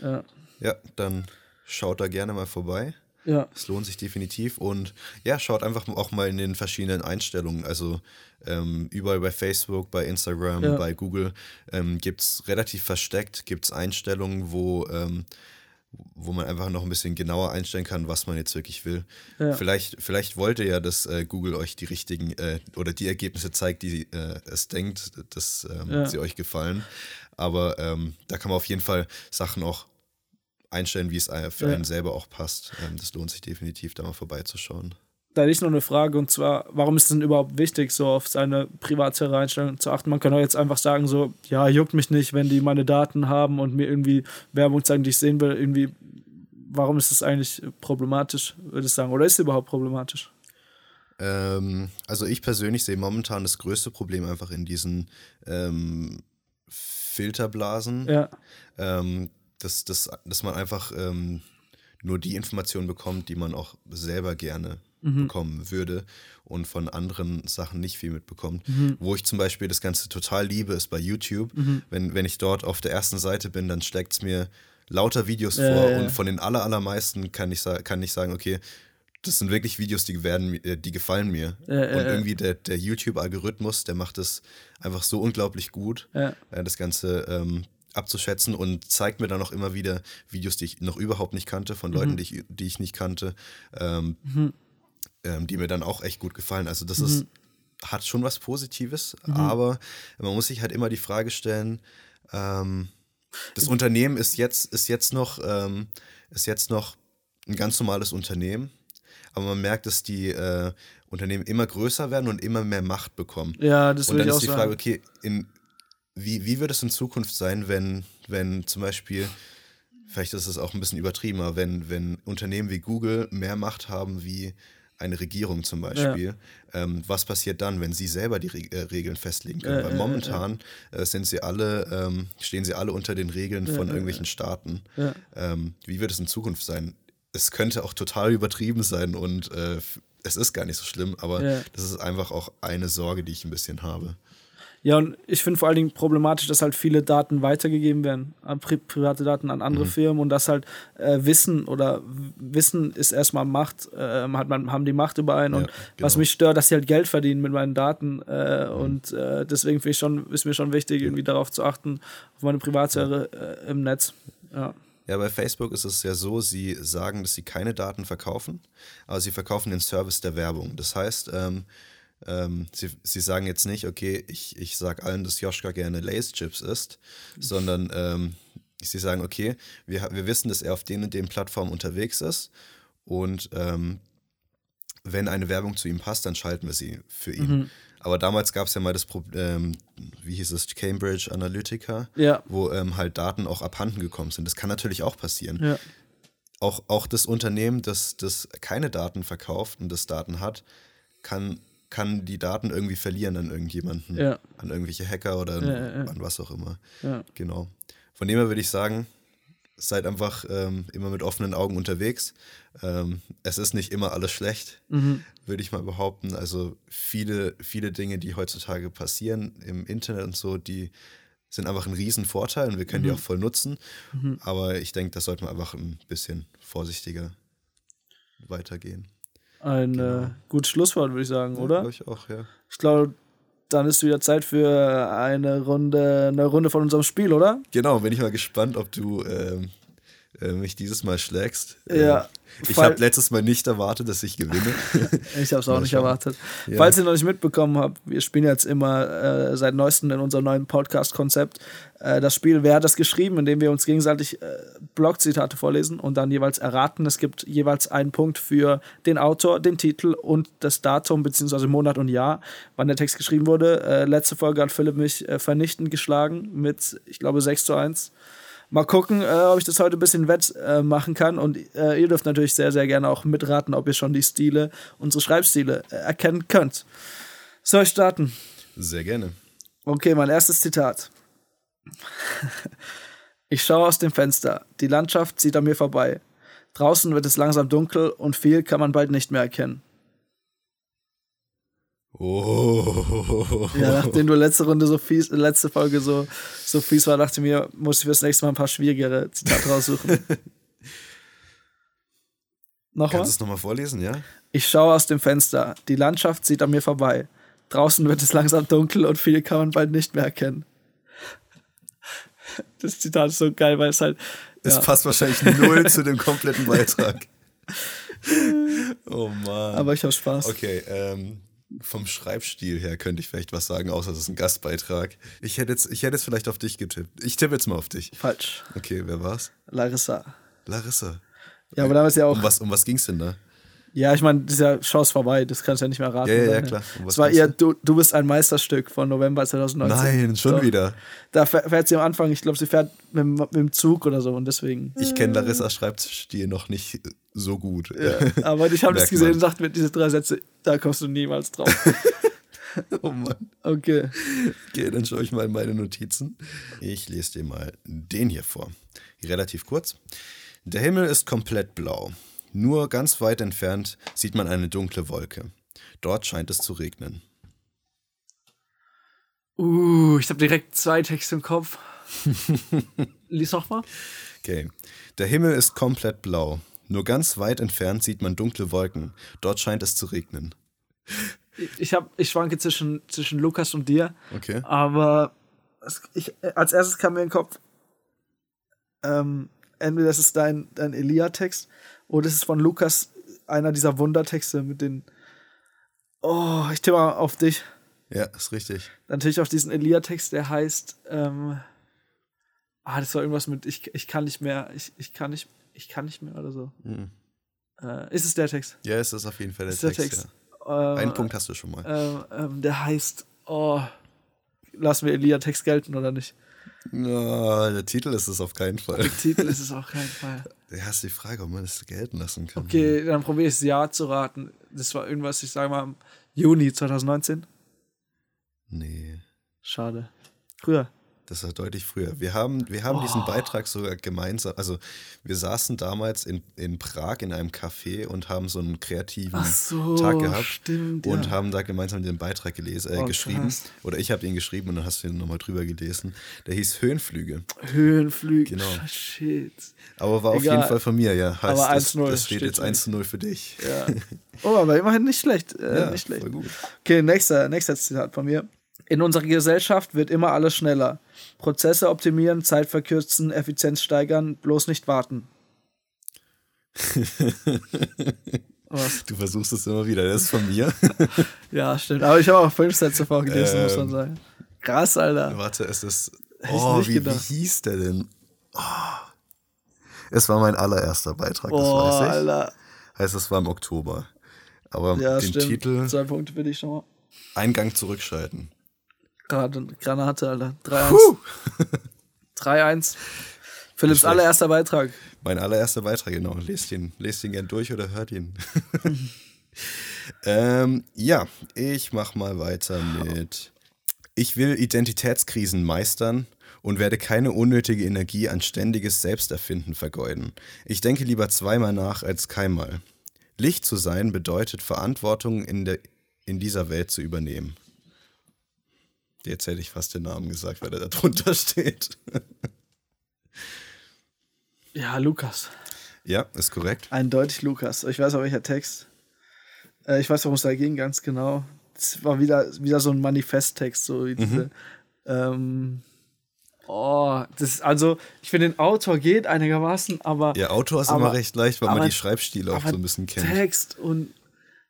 Ja. Ja, dann schaut da gerne mal vorbei. ja. Es lohnt sich definitiv. Und ja, schaut einfach auch mal in den verschiedenen Einstellungen. Also ähm, überall bei Facebook, bei Instagram, Ja. bei Google ähm, gibt es relativ versteckt, gibt es Einstellungen, wo, ähm, wo man einfach noch ein bisschen genauer einstellen kann, was man jetzt wirklich will. Ja. Vielleicht, vielleicht wollt ihr ja, dass äh, Google euch die richtigen äh, oder die Ergebnisse zeigt, die äh, es denkt, dass ähm, Ja. sie euch gefallen. Aber ähm, da kann man auf jeden Fall Sachen auch einstellen, wie es äh, für einen selber auch passt. Ähm, das lohnt sich definitiv, da mal vorbeizuschauen. Da hätte ich noch eine Frage und zwar, warum ist es denn überhaupt wichtig, so auf seine Privatsphäre-Einstellungen zu achten? Man kann doch jetzt einfach sagen, so, ja, juckt mich nicht, wenn die meine Daten haben und mir irgendwie Werbung zeigen, die ich sehen will. Irgendwie, warum ist das eigentlich problematisch, würde ich sagen? Oder ist es überhaupt problematisch? Ähm, also ich persönlich sehe momentan das größte Problem einfach in diesen ähm, Filterblasen, Ja, ähm, dass, dass, dass man einfach ähm, nur die Informationen bekommt, die man auch selber gerne bekommen würde und von anderen Sachen nicht viel mitbekommt. Wo ich zum Beispiel das Ganze total liebe, ist bei YouTube. Wenn, wenn ich dort auf der ersten Seite bin, dann schlägt es mir lauter Videos Ja, vor und von den aller, allermeisten kann ich, kann ich sagen, okay, das sind wirklich Videos, die, werden, äh, die gefallen mir. Ja, ja, und irgendwie der, der YouTube-Algorithmus, der macht es einfach so unglaublich gut, äh, das Ganze ähm, abzuschätzen und zeigt mir dann auch immer wieder Videos, die ich noch überhaupt nicht kannte, von Mhm. Leuten, die ich, die ich nicht kannte, ähm, ähm, die mir dann auch echt gut gefallen. Also das Mhm. ist, hat schon was Positives, aber man muss sich halt immer die Frage stellen, ähm, das Unternehmen ist jetzt, ist jetzt noch, ähm, ist jetzt noch ein ganz normales Unternehmen, aber man merkt, dass die äh, Unternehmen immer größer werden und immer mehr Macht bekommen. ja das und dann ich auch ist die sagen. Frage, okay, in, wie, wie wird es in Zukunft sein, wenn, wenn zum Beispiel vielleicht ist es auch ein bisschen übertrieben, aber wenn, wenn Unternehmen wie Google mehr Macht haben wie eine Regierung zum Beispiel, ja. ähm, was passiert dann, wenn sie selber die Re äh, Regeln festlegen können? Äh, Weil momentan äh, sind sie alle, ähm, stehen sie alle unter den Regeln von irgendwelchen Staaten. Ähm, wie wird es in Zukunft sein? Es könnte auch total übertrieben sein und äh, es ist gar nicht so schlimm, aber das ist einfach auch eine Sorge, die ich ein bisschen habe. Ja, und ich finde vor allen Dingen problematisch, dass halt viele Daten weitergegeben werden, pri private Daten an andere mhm. Firmen und dass halt äh, Wissen oder Wissen ist erstmal Macht, äh, hat man, haben die Macht über einen. Ja, und genau. was mich stört, dass sie halt Geld verdienen mit meinen Daten. Äh, mhm. Und äh, deswegen ich schon, ist mir schon wichtig, irgendwie darauf zu achten, auf meine Privatsphäre äh, im Netz. Ja. Ja, bei Facebook ist es ja so, sie sagen, dass sie keine Daten verkaufen, aber sie verkaufen den Service der Werbung. Das heißt, ähm, ähm, sie, sie sagen jetzt nicht, okay, ich, ich sage allen, dass Joschka gerne Lace-Chips isst, sondern ähm, sie sagen, okay, wir, wir wissen, dass er auf den und den Plattformen unterwegs ist und ähm, wenn eine Werbung zu ihm passt, dann schalten wir sie für ihn. Mhm. Aber damals gab es ja mal das Problem, ähm, wie hieß es, Cambridge Analytica, ja. wo ähm, halt Daten auch abhanden gekommen sind. Das kann natürlich auch passieren. Ja. Auch, auch das Unternehmen, das, das keine Daten verkauft und das Daten hat, kann kann die Daten irgendwie verlieren an irgendjemanden, ja. an irgendwelche Hacker oder an, ja, an was auch immer. Genau. Von dem her würde ich sagen, seid einfach ähm, immer mit offenen Augen unterwegs. Ähm, es ist nicht immer alles schlecht, mhm. würde ich mal behaupten. Also viele, viele Dinge, die heutzutage passieren im Internet und so, die sind einfach ein Riesenvorteil und wir können mhm. die auch voll nutzen. Mhm. Aber ich denke, da sollte man einfach ein bisschen vorsichtiger weitergehen. Ein genau. äh, gutes Schlusswort, würde ich sagen, ja, oder? Glaube ich auch, ja. Ich glaube, dann ist wieder Zeit für eine Runde, eine Runde von unserem Spiel, oder? Genau, bin ich mal gespannt, ob du ähm, äh, mich dieses Mal schlägst. Ja. Ich habe letztes Mal nicht erwartet, dass ich gewinne. ich habe es auch nicht erwartet. Ja. Falls ihr noch nicht mitbekommen habt, wir spielen jetzt immer äh, seit neuestem in unserem neuen Podcast-Konzept äh, das Spiel Wer hat das geschrieben, indem wir uns gegenseitig äh, Blogzitate vorlesen und dann jeweils erraten. Es gibt jeweils einen Punkt für den Autor, den Titel und das Datum bzw. Monat und Jahr, wann der Text geschrieben wurde. Äh, letzte Folge hat Philipp mich äh, vernichtend geschlagen mit, ich glaube, 6 zu 1. Mal gucken, äh, ob ich das heute ein bisschen wettmachen äh, kann. Und äh, ihr dürft natürlich sehr, sehr gerne auch mitraten, ob ihr schon die Stile, unsere Schreibstile äh, erkennen könnt. Soll ich starten? Sehr gerne. Okay, mein erstes Zitat. ich schaue aus dem Fenster. Die Landschaft zieht an mir vorbei. Draußen wird es langsam dunkel und viel kann man bald nicht mehr erkennen. Oh. Ja, nachdem du letzte Runde so fies, letzte Folge so, so fies war, dachte ich mir, muss ich fürs nächste Mal ein paar schwierigere Zitate raussuchen. Noch Kannst du es nochmal vorlesen, ja? Ich schaue aus dem Fenster. Die Landschaft zieht an mir vorbei. Draußen wird es langsam dunkel und viel kann man bald nicht mehr erkennen. Das Zitat ist so geil, weil es halt. Es ja. passt wahrscheinlich null zu dem kompletten Beitrag. Oh Mann. Aber ich habe Spaß. Okay, ähm, vom Schreibstil her könnte ich vielleicht was sagen, außer es ist ein Gastbeitrag. Ich hätte jetzt, ich hätte jetzt vielleicht auf dich getippt. Ich tippe jetzt mal auf dich. Falsch. Okay, wer war's? Larissa. Larissa. Ja, aber damals ja auch. Um was, um was ging's denn da? Ja, ich meine, dieser Chance vorbei, das kannst du ja nicht mehr raten. Ja, ja, ja klar. Es war eher, du, du bist ein Meisterstück von November 2019. Nein, schon Doch. wieder. Da fährt sie am Anfang, ich glaube, sie fährt mit, mit, dem Zug oder so und deswegen. Ich kenne Larissa Schreibstil noch nicht so gut. Ja, aber ich habe das gesehen und dachte mir, diese drei Sätze, da kommst du niemals drauf. oh Mann. Okay. Okay, dann schaue ich mal in meine Notizen. Ich lese dir mal den hier vor. Relativ kurz. Der Himmel ist komplett blau. Nur ganz weit entfernt sieht man eine dunkle Wolke. Dort scheint es zu regnen. Uh, ich habe direkt zwei Texte im Kopf. Lies nochmal. Okay. Der Himmel ist komplett blau. Nur ganz weit entfernt sieht man dunkle Wolken. Dort scheint es zu regnen. Ich, hab, ich schwanke zwischen, zwischen Lukas und dir. Okay. Aber ich, als erstes kam mir in den Kopf, ähm, entweder das ist dein, dein Elia-Text oder das ist von Lukas einer dieser Wundertexte mit den. Oh, ich tippe mal auf dich. Ja, ist richtig. Natürlich auf diesen Elia-Text, der heißt. Ähm, ah, das war irgendwas mit ich, ich kann nicht mehr, ich, ich kann nicht ich kann nicht mehr oder so. Mhm. Äh, ist es der Text? Ja, es ist auf jeden Fall der ist Text. Der Text. Ja. Äh, Einen Punkt hast du schon mal. Äh, der heißt, oh, lassen wir Elia Text gelten oder nicht? Ja, der Titel ist es auf keinen Fall. Der Titel ist es auf keinen Fall. Ja, ist die Frage, ob man das gelten lassen kann. Okay, dann probiere ich das Jahr zu raten. Das war irgendwas, ich sage mal, im Juni 2019. Nee, Schade. Früher. Das war deutlich früher. Wir haben, wir haben Oh. diesen Beitrag sogar gemeinsam, also wir saßen damals in, in Prag in einem Café und haben so einen kreativen so, Tag gehabt stimmt, und ja. haben da gemeinsam den Beitrag gelesen, äh, Oh, geschrieben. krass. Oder ich habe ihn geschrieben und dann hast du ihn nochmal drüber gelesen. Der hieß Höhenflüge. Höhenflüge. Genau. Shit. Aber war auf Egal. jeden Fall von mir, ja. Heißt, Aber das, 1-0 das steht steht jetzt für 1 zu 0 für dich. Ja. Oh, aber immerhin nicht schlecht. Äh, Ja, nicht schlecht. voll gut. Okay, nächster, nächster Zitat von mir. In unserer Gesellschaft wird immer alles schneller. Prozesse optimieren, Zeit verkürzen, Effizienz steigern, bloß nicht warten. Was? Du versuchst es immer wieder, das ist von mir. Ja, stimmt. Aber ich habe auch fünf Sätze vorgelesen, muss man Ähm. sagen. Krass, Alter. Warte, es ist. Oh, nicht wie, wie hieß der denn? Oh. Es war mein allererster Beitrag, das Oh, weiß ich. Alter. Heißt, es war im Oktober. Aber Ja, den stimmt. Titel Zwei Punkte für dich schon mal. Eingang zurückschalten. Granate, Alter. 3-1. Puh. 3-1. Philipps allererster Beitrag. Mein allererster Beitrag, genau. Lest ihn, lest ihn gern durch oder hört ihn. ähm, ja, ich mach mal weiter mit. Ich will Identitätskrisen meistern und werde keine unnötige Energie an ständiges Selbsterfinden vergeuden. Ich denke lieber zweimal nach als keinmal. Licht zu sein bedeutet Verantwortung in, der, in dieser Welt zu übernehmen. Jetzt hätte ich fast den Namen gesagt, weil er da drunter steht. Ja, Lukas. ja, ist korrekt. Eindeutig Lukas. Ich weiß auch welcher Text. Äh, ich weiß, worum es da ging, ganz genau. Es war wieder, wieder so ein Manifesttext, so wie diese. Ähm, oh, das ist also, ich finde, den Autor geht einigermaßen, aber. Ja, Autor ist Aber- immer recht leicht, weil man aber- die Schreibstile auch aber so ein bisschen kennt. Text und.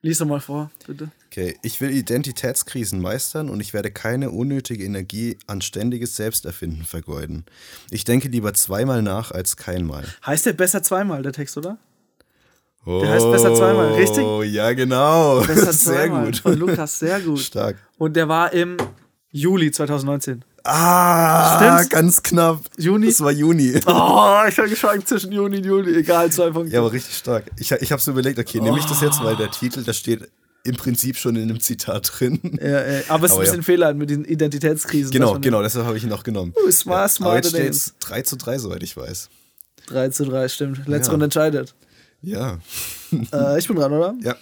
Lies doch mal vor, bitte. Okay, ich will Identitätskrisen meistern und ich werde keine unnötige Energie an ständiges Selbsterfinden vergeuden. Ich denke lieber zweimal nach als keinmal. Heißt der besser zweimal, der Text, oder? Oh, heißt besser zweimal, richtig? ja, genau. Besser sehr zweimal. gut. Von Lukas, sehr gut. Stark. Und der war im Juli 2019. Ah, Stimmt's? ganz knapp. Juni? Das war Juni. Oh, ich habe geschwankt zwischen Juni und Juli. Egal, zwei Punkte. Ja, aber richtig stark. Ich, ich habe so überlegt, okay, nehme ich das jetzt, weil der Titel, da steht im Prinzip schon in einem Zitat drin. Ja, äh, aber es ist Aber ein bisschen ja. Fehler mit diesen Identitätskrisen. Genau, genau, deshalb habe ich ihn noch genommen. Oh, smart, Aber smart jetzt steht names. es 3 zu 3, soweit ich weiß. 3 zu 3, stimmt. Letzte Ja. Runde entscheidet. Ja. Äh, ich bin dran, oder? Ja.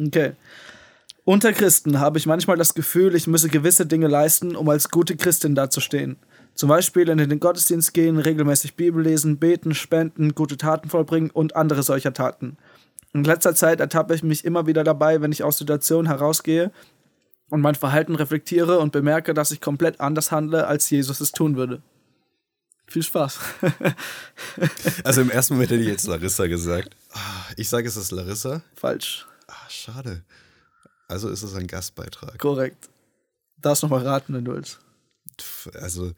Okay. Unter Christen habe ich manchmal das Gefühl, ich müsse gewisse Dinge leisten, um als gute Christin dazustehen. Zum Beispiel in den Gottesdienst gehen, regelmäßig Bibel lesen, beten, spenden, gute Taten vollbringen und andere solcher Taten. In letzter Zeit ertappe ich mich immer wieder dabei, wenn ich aus Situationen herausgehe und mein Verhalten reflektiere und bemerke, dass ich komplett anders handle, als Jesus es tun würde. Viel Spaß. Also im ersten Moment hätte ich jetzt Larissa gesagt. Ah, Ich sage, es ist Larissa. Falsch. Ah, schade. Also ist es ein Gastbeitrag. Korrekt. Darfst noch mal raten, wenn du willst. Also,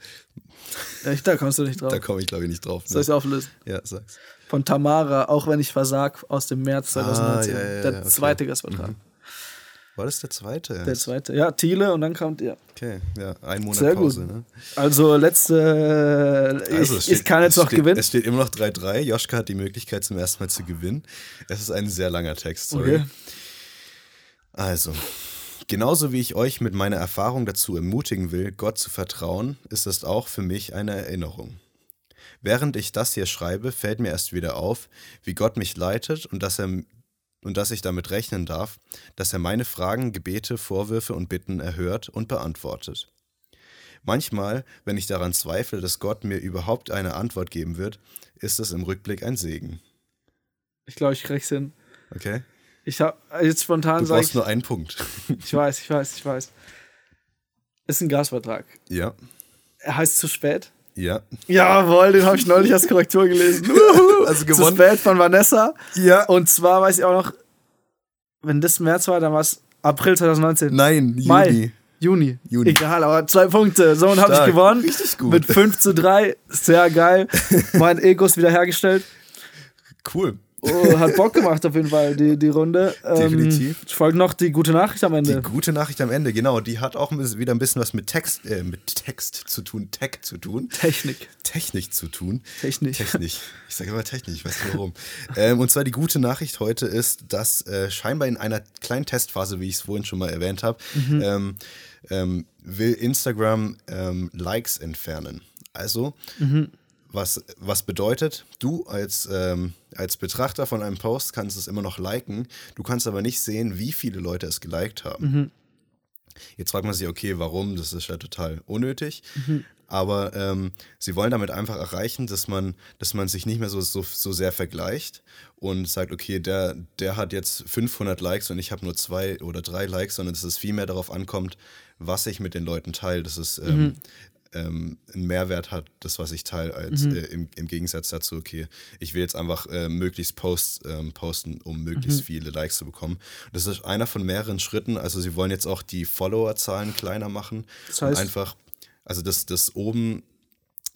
da kommst du nicht drauf. da komme ich glaube ich nicht drauf. Soll ich Ne? auflösen? Ja, sag's. Von Tamara, auch wenn ich versag, aus dem März 2019. Ah, ja, ja, der okay. zweite Gastvertrag. War das der zweite? Der zweite. Ja, Thiele und dann kommt ihr. Okay, ja, ein Monat Sehr gut. Pause. Ne? Also letzte. Ich, Also, es ich kann jetzt es noch steht, gewinnen. Es steht immer noch 3-3. Joschka hat die Möglichkeit zum ersten Mal zu gewinnen. Es ist ein sehr langer Text, sorry. Okay. Also, genauso wie ich euch mit meiner Erfahrung dazu ermutigen will, Gott zu vertrauen, ist es auch für mich eine Erinnerung. Während ich das hier schreibe, fällt mir erst wieder auf, wie Gott mich leitet und dass er und dass ich damit rechnen darf, dass er meine Fragen, Gebete, Vorwürfe und Bitten erhört und beantwortet. Manchmal, wenn ich daran zweifle, dass Gott mir überhaupt eine Antwort geben wird, ist es im Rückblick ein Segen. Ich glaube, ich krieg's hin. Okay? Ich habe jetzt spontan Du brauchst ich. nur einen Punkt. Ich weiß, ich weiß, ich weiß. Ist ein Gastvertrag. ja, Er heißt zu spät. ja, Jawohl, den habe ich neulich als Korrektur gelesen. Uhu. Also Zu gewonnen. spät von Vanessa. ja. Und zwar weiß ich auch noch, wenn das März war, dann war es April 2019. Nein, Juni. Mai. Juni. Juni. Egal, aber zwei Punkte. So, und habe ich gewonnen. Richtig gut. Mit 5 zu 3. Sehr geil. mein Ego ist wiederhergestellt. Cool. Oh, hat Bock gemacht auf jeden Fall, die, die Runde. Definitiv. Ähm, folgt noch die gute Nachricht am Ende. Die gute Nachricht am Ende, genau. Die hat auch wieder ein bisschen was mit Text, äh, mit Text zu tun, Tech zu tun. Technik. Technik zu tun. Technik. Technik. Ich sage immer Technik, ich weiß nicht warum. ähm, und zwar die gute Nachricht heute ist, dass äh, scheinbar in einer kleinen Testphase, wie ich es vorhin schon mal erwähnt habe, mhm. ähm, ähm, will Instagram ähm, Likes entfernen. Also, mhm. Was, was bedeutet, du als, ähm, als Betrachter von einem Post kannst es immer noch liken, du kannst aber nicht sehen, wie viele Leute es geliked haben. Mhm. Jetzt fragt man sich, okay, warum? Das ist ja total unnötig. Mhm. Aber ähm, sie wollen damit einfach erreichen, dass man, dass man sich nicht mehr so, so, so sehr vergleicht und sagt, okay, der, der hat jetzt 500 Likes und ich habe nur zwei oder drei Likes, sondern dass es viel mehr darauf ankommt, was ich mit den Leuten teile, dass es ähm, mhm. Ähm, einen Mehrwert hat, das, was ich teile, als mhm. äh, im, im, Gegensatz dazu, okay, ich will jetzt einfach äh, möglichst Posts ähm, posten, um möglichst mhm. viele Likes zu bekommen. Das ist einer von mehreren Schritten. Also sie wollen jetzt auch die Followerzahlen kleiner machen. Das heißt, einfach, also das, das oben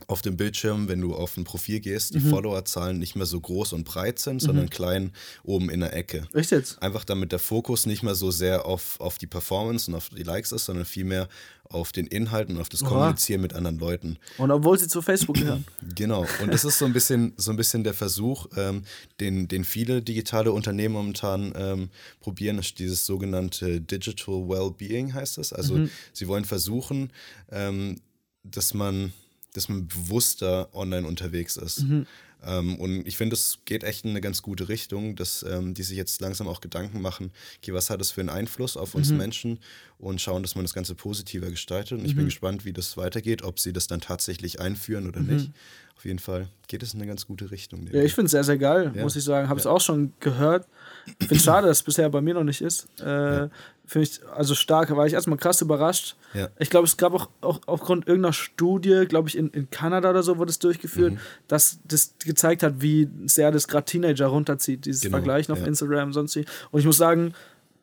auf dem Bildschirm, wenn du auf ein Profil gehst, die mhm. Followerzahlen nicht mehr so groß und breit sind, mhm. sondern klein oben in der Ecke. Echt jetzt? Einfach damit der Fokus nicht mehr so sehr auf, auf die Performance und auf die Likes ist, sondern vielmehr auf den Inhalten und auf das Oha. Kommunizieren mit anderen Leuten. Und obwohl sie zu Facebook gehören. Genau. Und das ist so ein bisschen, so ein bisschen der Versuch, ähm, den, den viele digitale Unternehmen momentan ähm, probieren, ist dieses sogenannte Digital Wellbeing heißt es. Also mhm. sie wollen versuchen, ähm, dass man dass man bewusster online unterwegs ist. Mhm. Ähm, und ich finde, es geht echt in eine ganz gute Richtung, dass ähm, die sich jetzt langsam auch Gedanken machen, okay, was hat das für einen Einfluss auf uns mhm. Menschen und schauen, dass man das Ganze positiver gestaltet. Und ich bin mhm. gespannt, wie das weitergeht, ob sie das dann tatsächlich einführen oder mhm. nicht. Auf jeden Fall geht es in eine ganz gute Richtung. Ja, ich finde es sehr, sehr geil, ja. muss ich sagen. Habe es auch schon gehört. Ich finde es schade, dass es bisher bei mir noch nicht ist. Äh, ja. Finde ich also stark, da war ich erstmal krass überrascht. Ja. Ich glaube, es gab auch, auch aufgrund irgendeiner Studie, glaube ich, in, in Kanada oder so wurde es durchgeführt, mhm. dass das gezeigt hat, wie sehr das gerade Teenager runterzieht, dieses genau. Vergleichen auf Instagram und sonst wie. Und ich muss sagen,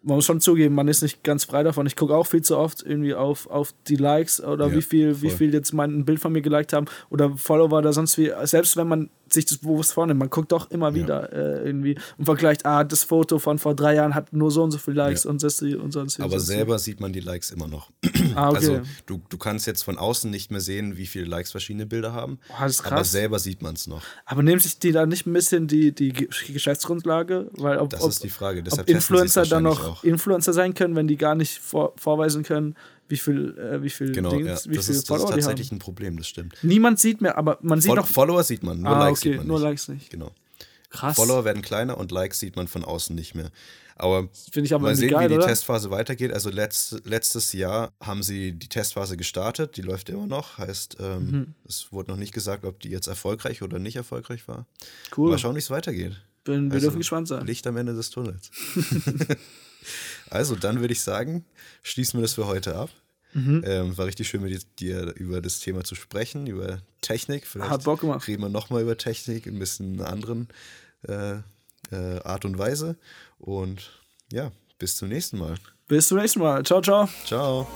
man muss schon zugeben, man ist nicht ganz frei davon. Ich gucke auch viel zu oft irgendwie auf, auf die Likes oder ja, wie viel, voll. wie viel jetzt mein Bild von mir geliked haben oder Follower oder sonst wie. Selbst wenn man sich das bewusst vornimmt, man guckt doch immer wieder äh, irgendwie und vergleicht, ah, das Foto von vor drei Jahren hat nur so und so viele Likes und das und sonst. Aber sonst selber sieht man die Likes immer noch. Ah, okay. Also du, du kannst jetzt von außen nicht mehr sehen, wie viele Likes verschiedene Bilder haben. Oh. Aber selber sieht man es noch. Aber nehmen sich die da nicht ein bisschen die, die Geschäftsgrundlage? Weil ob, das ist die Frage. Deshalb ob Influencer dann noch auch. Influencer sein können, wenn die gar nicht vor, vorweisen können, wie viel, äh, wie viel genau, Dings, ja. wie das viel ist, Follower das ist tatsächlich ein Problem, das stimmt. Niemand sieht mehr, aber man sieht Fol noch. Follower sieht man, nur ah, Likes okay, sieht man nicht. Nur Likes nicht. Genau. Krass. Follower werden kleiner und Likes sieht man von außen nicht mehr. Aber, aber mal sehen, geil, wie die oder? Testphase weitergeht. Also letzt, letztes Jahr haben sie die Testphase gestartet, die läuft immer noch. Heißt, ähm, mhm. es wurde noch nicht gesagt, ob die jetzt erfolgreich oder nicht erfolgreich war. Cool. Mal schauen, wie es weitergeht. Bin, wir also, dürfen gespannt sein. Licht am Ende des Tunnels. also, dann würde ich sagen, schließen wir das für heute ab. Mhm. Ähm, war richtig schön mit dir über das Thema zu sprechen, über Technik. Vielleicht Hat Bock gemacht. reden wir nochmal über Technik, ein bisschen anderen äh, äh, Art und Weise. Und ja, bis zum nächsten Mal. Bis zum nächsten Mal. Ciao, ciao. Ciao.